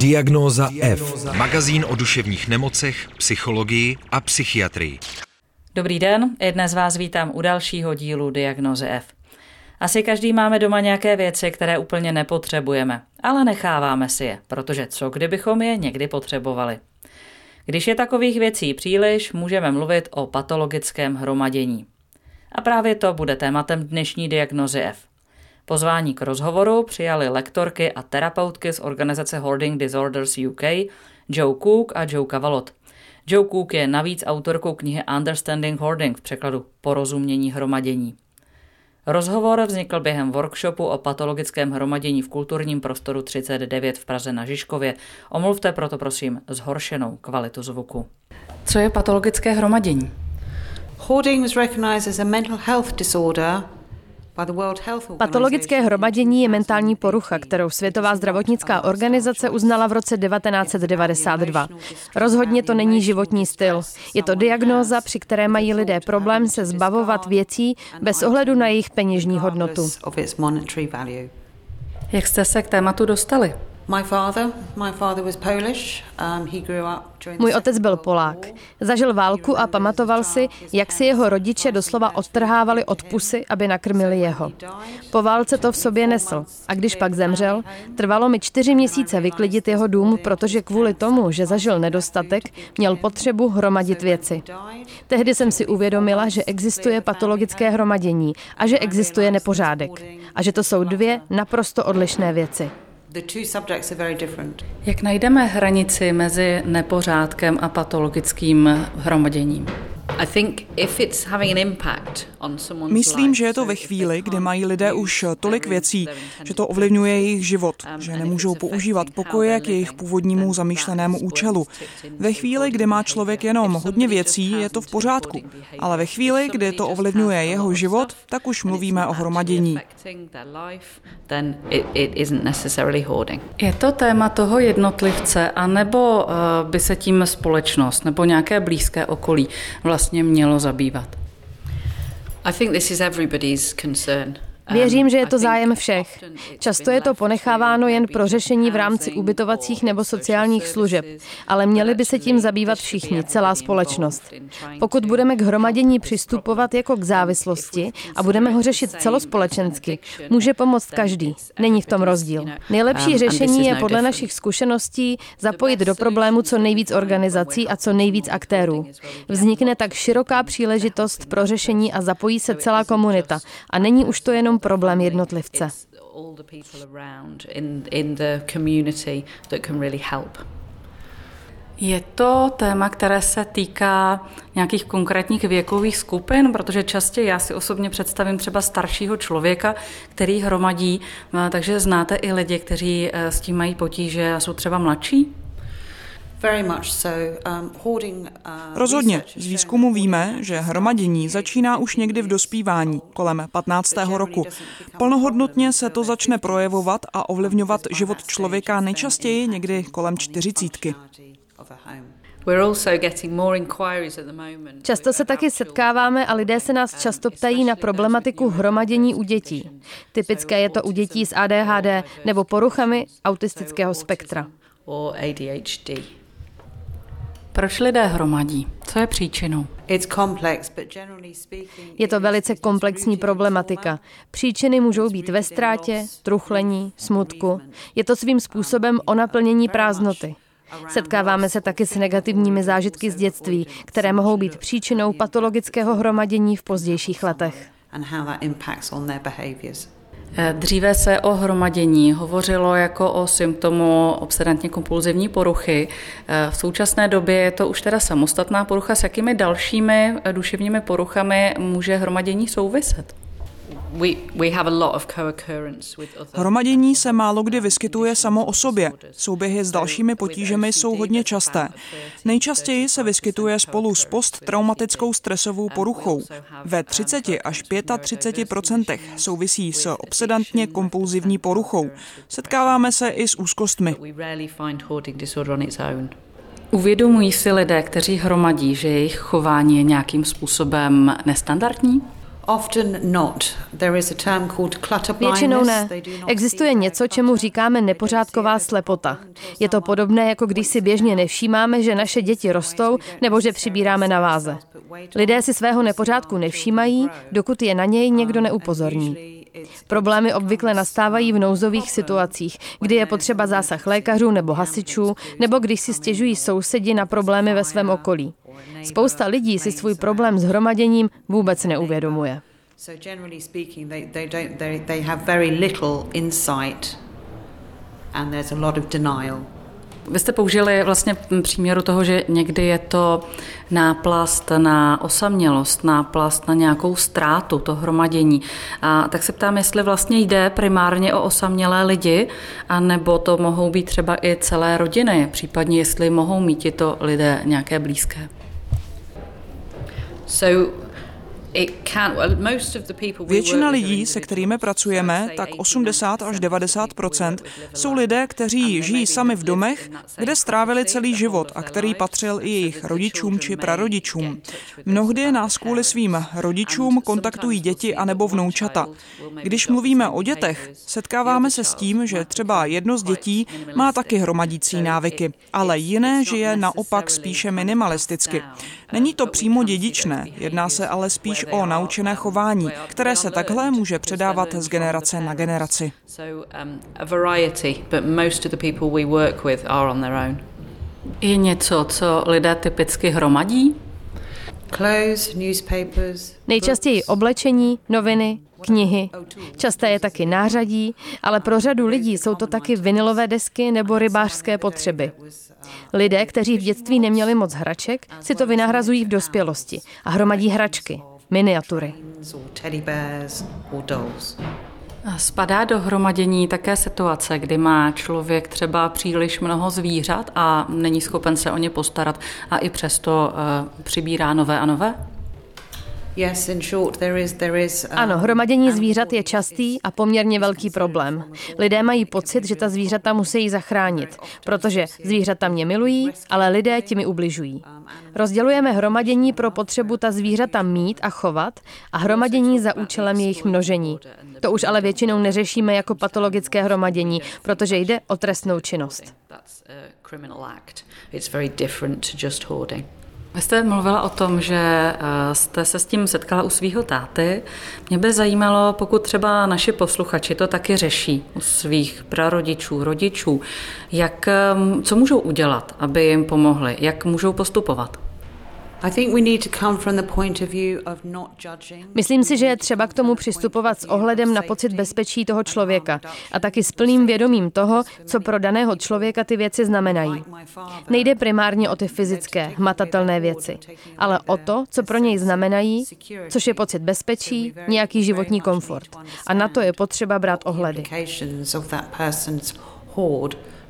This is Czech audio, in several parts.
Diagnóza F. Magazín o duševních nemocech, psychologii a psychiatrii. Dobrý den, i dnes vás vítám u dalšího dílu Diagnozy F. Asi každý máme doma nějaké věci, které úplně nepotřebujeme, ale necháváme si je, protože co kdybychom je někdy potřebovali. Když je takových věcí příliš, můžeme mluvit o patologickém hromadění. A právě to bude tématem dnešní diagnozy F. Pozvání k rozhovoru přijali lektorky a terapeutky z organizace Hoarding Disorders UK Joe Cook a Joe Cavalot. Joe Cook je navíc autorkou knihy Understanding Hoarding v překladu Porozumění hromadění. Rozhovor vznikl během workshopu o patologickém hromadění v kulturním prostoru 39 v Praze na Žižkově. Omluvte proto prosím zhoršenou kvalitu zvuku. Co je patologické hromadění? Hoarding was recognized as a mental health disorder Patologické hromadění je mentální porucha, kterou Světová zdravotnická organizace uznala v roce 1992. Rozhodně to není životní styl. Je to diagnóza, při které mají lidé problém se zbavovat věcí bez ohledu na jejich peněžní hodnotu. Jak jste se k tématu dostali? Můj otec byl Polák. Zažil válku a pamatoval si, jak si jeho rodiče doslova odtrhávali od pusy, aby nakrmili jeho. Po válce to v sobě nesl a když pak zemřel, trvalo mi čtyři měsíce vyklidit jeho dům, protože kvůli tomu, že zažil nedostatek, měl potřebu hromadit věci. Tehdy jsem si uvědomila, že existuje patologické hromadění a že existuje nepořádek. A že to jsou dvě naprosto odlišné věci. Jak najdeme hranici mezi nepořádkem a patologickým hromaděním? Myslím, že je to ve chvíli, kdy mají lidé už tolik věcí, že to ovlivňuje jejich život, Um, že nemůžou používat pokoje k jejich původnímu zamýšlenému účelu. Ve chvíli, kdy má člověk jenom hodně věcí, je to v pořádku, ale ve chvíli, kdy to ovlivňuje jeho život, tak už mluvíme o hromadění. Je to téma toho jednotlivce, anebo uh, by se tím společnost nebo nějaké blízké okolí vlastně mělo zabývat? I think this is everybody's concern. Věřím, že je to zájem všech. Často je to ponecháváno jen pro řešení v rámci ubytovacích nebo sociálních služeb, ale měli by se tím zabývat všichni, celá společnost. Pokud budeme k hromadění přistupovat jako k závislosti a budeme ho řešit celospolečensky, může pomoct každý. Není v tom rozdíl. Nejlepší řešení je podle našich zkušeností zapojit do problému co nejvíc organizací a co nejvíc aktérů. Vznikne tak široká příležitost pro řešení a zapojí se celá komunita. A není už to jenom problém jednotlivce. Je to téma, které se týká nějakých konkrétních věkových skupin, protože častě já si osobně představím třeba staršího člověka, který hromadí, takže znáte i lidi, kteří s tím mají potíže a jsou třeba mladší? Um, Rozhodně. Z výzkumu víme, že hromadění začíná už někdy v dospívání, kolem 15. roku. Plnohodnotně se to začne projevovat a ovlivňovat život člověka nejčastěji někdy kolem čtyřicítky. Často se taky setkáváme a lidé se nás často ptají na problematiku hromadění u dětí. Typické je to u dětí s ADHD nebo poruchami autistického spektra. Proč lidé hromadí? Co je příčinou? Je to velice komplexní problematika. Příčiny můžou být ve ztrátě, truchlení, smutku. Je to svým způsobem o naplnění prázdnoty. Setkáváme se taky s negativními zážitky z dětství, které mohou být příčinou patologického hromadění v pozdějších letech. Dříve se o hromadění hovořilo jako o symptomu obsedantně kompulzivní poruchy. V současné době je to už teda samostatná porucha. S jakými dalšími duševními poruchami může hromadění souviset? Hromadění se málo kdy vyskytuje samo o sobě. Souběhy s dalšími potížemi jsou hodně časté. Nejčastěji se vyskytuje spolu s posttraumatickou stresovou poruchou. Ve 30 až 35% souvisí s obsedantně kompulzivní poruchou. Setkáváme se i s úzkostmi. Uvědomují si lidé, kteří hromadí, že jejich chování je nějakým způsobem nestandardní? Většinou ne. Existuje něco, čemu říkáme nepořádková slepota. Je to podobné, jako když si běžně nevšímáme, že naše děti rostou nebo že přibíráme na váze. Lidé si svého nepořádku nevšímají, dokud je na něj někdo neupozorní. Problémy obvykle nastávají v nouzových situacích, kdy je potřeba zásah lékařů nebo hasičů, nebo když si stěžují sousedi na problémy ve svém okolí. Spousta lidí si svůj problém s hromaděním vůbec neuvědomuje. and there's a lot of denial. Vy jste použili vlastně příměru toho, že někdy je to náplast na osamělost, náplast na nějakou ztrátu, to hromadění. A tak se ptám, jestli vlastně jde primárně o osamělé lidi, anebo to mohou být třeba i celé rodiny, případně jestli mohou mít tyto lidé nějaké blízké. So Většina lidí, se kterými pracujeme, tak 80 až 90% jsou lidé, kteří žijí sami v domech, kde strávili celý život a který patřil i jejich rodičům či prarodičům. Mnohdy nás kvůli svým rodičům kontaktují děti anebo vnoučata. Když mluvíme o dětech, setkáváme se s tím, že třeba jedno z dětí má taky hromadící návyky, ale jiné žije naopak spíše minimalisticky. Není to přímo dědičné, jedná se ale spíš spíš o naučené chování, které se takhle může předávat z generace na generaci. Je něco, co lidé typicky hromadí? Nejčastěji oblečení, noviny, knihy. Časté je taky nářadí, ale pro řadu lidí jsou to taky vinilové desky nebo rybářské potřeby. Lidé, kteří v dětství neměli moc hraček, si to vynahrazují v dospělosti a hromadí hračky miniatury. Spadá do hromadění také situace, kdy má člověk třeba příliš mnoho zvířat a není schopen se o ně postarat a i přesto uh, přibírá nové a nové? Um, ano, hromadění zvířat je častý a poměrně velký problém. Lidé mají pocit, že ta zvířata musí zachránit, protože zvířata mě milují, ale lidé ti mi ubližují. Rozdělujeme hromadění pro potřebu ta zvířata mít a chovat a hromadění za účelem jejich množení. To už ale většinou neřešíme jako patologické hromadění, protože jde o trestnou činnost. Vy jste mluvila o tom, že eh, jste se s tím setkala u svého táty. Mě by zajímalo, pokud třeba naši posluchači to taky řeší u svých prarodičů, rodičů, jak, ehm, co můžou udělat, aby jim pomohli, jak můžou postupovat? Myslím si, že je třeba k tomu přistupovat s ohledem na pocit bezpečí toho člověka a taky s plným vědomím toho, co pro daného člověka ty věci znamenají. Nejde primárně o ty fyzické, hmatatelné věci, ale o to, co pro něj znamenají, což je pocit bezpečí, nějaký životní komfort. A na to je potřeba brát ohledy.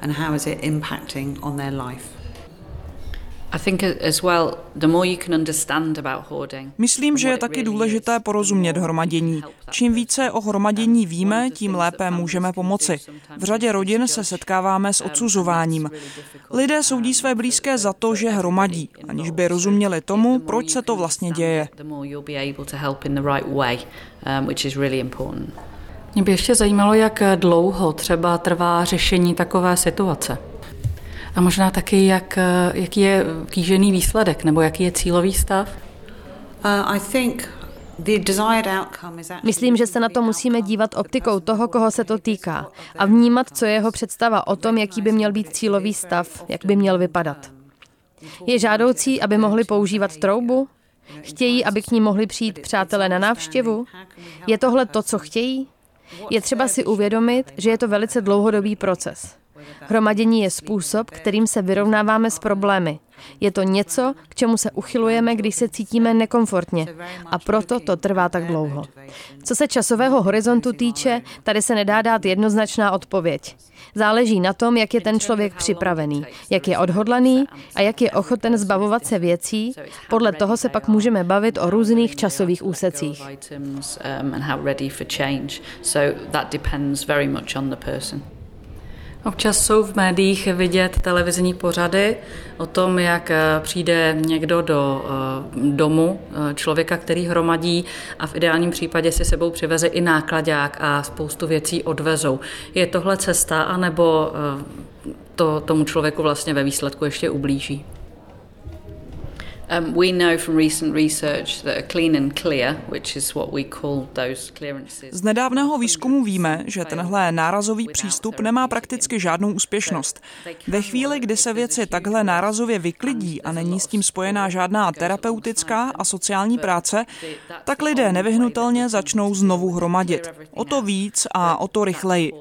and how is it impacting on their life. Myslím, že je taky důležité porozumět hromadění. Čím více o hromadění víme, tím lépe můžeme pomoci. V řadě rodin se setkáváme s odsuzováním. Lidé soudí své blízké za to, že hromadí, aniž by rozuměli tomu, proč se to vlastně děje. Mě by ještě zajímalo, jak dlouho třeba trvá řešení takové situace. A možná taky, jak, jaký je kýžený výsledek nebo jaký je cílový stav? Uh, I think Myslím, že se na to musíme dívat optikou toho, koho se to týká a vnímat, co je jeho představa o tom, jaký by měl být cílový stav, jak by měl vypadat. Je žádoucí, aby mohli používat troubu? Chtějí, aby k ní mohli přijít přátelé na návštěvu? Je tohle to, co chtějí? Je třeba si uvědomit, že je to velice dlouhodobý proces. Hromadění je způsob, kterým se vyrovnáváme s problémy. Je to něco, k čemu se uchylujeme, když se cítíme nekomfortně a proto to trvá tak dlouho. Co se časového horizontu týče, tady se nedá dát jednoznačná odpověď. Záleží na tom, jak je ten člověk připravený, jak je odhodlaný a jak je ochoten zbavovat se věcí. Podle toho se pak můžeme bavit o různých časových úsecích. Občas jsou v médiích vidět televizní pořady o tom, jak eh, přijde někdo do eh, domu eh, člověka, který hromadí a v ideálním případě si sebou přiveze i nákladák a spoustu věcí odvezou. Je tohle cesta, anebo to tomu člověku vlastně ve výsledku ještě ublíží? Um, we know from recent research that a clean and clear, which is what we call those clearances. Z nedávného výzkumu víme, že tenhle nárazový přístup nemá prakticky žádnou úspěšnost. Ve chvíli, kdy se věci takhle nárazově vyklidí a není s tím spojená žádná terapeutická a sociální práce, tak lidé nevyhnutelně začnou znovu hromadit. O to víc a o to rychleji.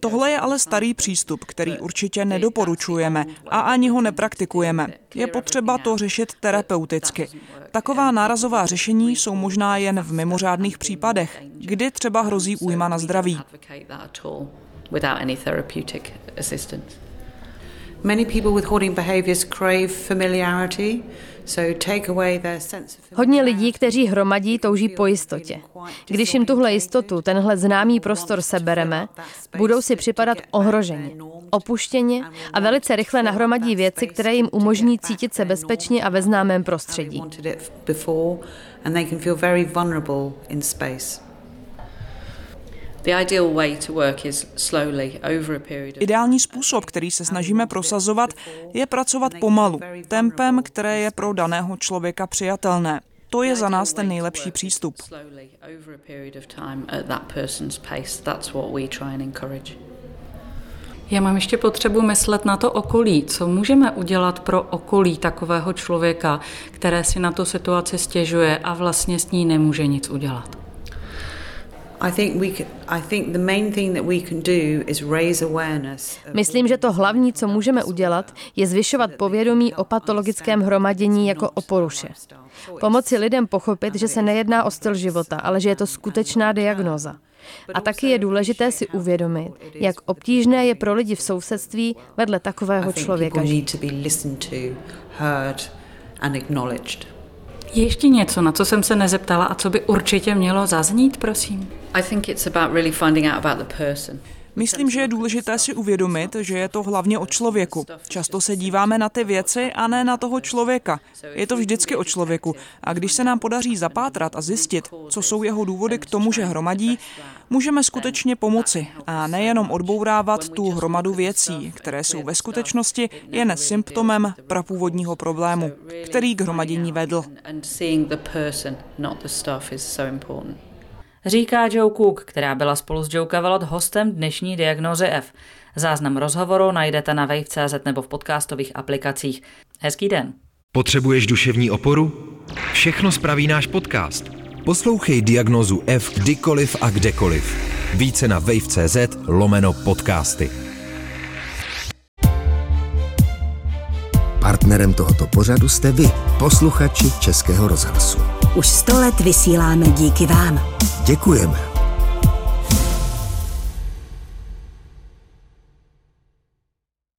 Tohle je ale starý přístup, který určitě nedoporučujeme a ani ho nepraktikujeme. Je potřeba to řešit terapeuticky. Taková nárazová řešení jsou možná jen v mimořádných případech, kdy třeba hrozí újma na zdraví. Many people with hoarding behaviors crave familiarity. Hodně lidí, kteří hromadí, touží po jistotě. Když jim tuhle jistotu, tenhle známý prostor sebereme, budou si připadat ohroženě, opuštěně a velice rychle nahromadí věci, které jim umožní cítit se bezpečně a ve známém prostředí. Ideální způsob, který se snažíme prosazovat, je pracovat pomalu, tempem, které je pro daného člověka přijatelné. To je za nás ten nejlepší přístup. Já mám ještě potřebu myslet na to okolí. Co můžeme udělat pro okolí takového člověka, které si na tu situaci stěžuje a vlastně s ní nemůže nic udělat? Myslím, že to hlavní, co můžeme udělat, je zvyšovat povědomí o patologickém hromadění jako o poruše. Pomoci lidem pochopit, že se nejedná o styl života, ale že je to skutečná diagnoza. A taky je důležité si uvědomit, jak obtížné je pro lidi v sousedství vedle takového člověka žít. Je ještě něco, na co jsem se nezeptala a co by určitě mělo zaznít, prosím? Myslím, že je důležité si uvědomit, že je to hlavně o člověku. Často se díváme na ty věci a ne na toho člověka. Je to vždycky o člověku. A když se nám podaří zapátrat a zjistit, co jsou jeho důvody k tomu, že hromadí, můžeme skutečně pomoci a nejenom odbourávat tu hromadu věcí, které jsou ve skutečnosti jen symptomem prapůvodního problému, který k hromadění vedl. Říká Joe Cook, která byla spolu s Joe Cavalot hostem dnešní diagnozy F. Záznam rozhovoru najdete na wave.cz nebo v podcastových aplikacích. Hezký den. Potřebuješ duševní oporu? Všechno spraví náš podcast. Poslouchej diagnozu F kdykoliv a kdekoliv. Více na wave.cz lomeno podcasty. Partnerem tohoto pořadu jste vy, posluchači Českého rozhlasu. Už sto let vysíláme díky vám. Děkujeme.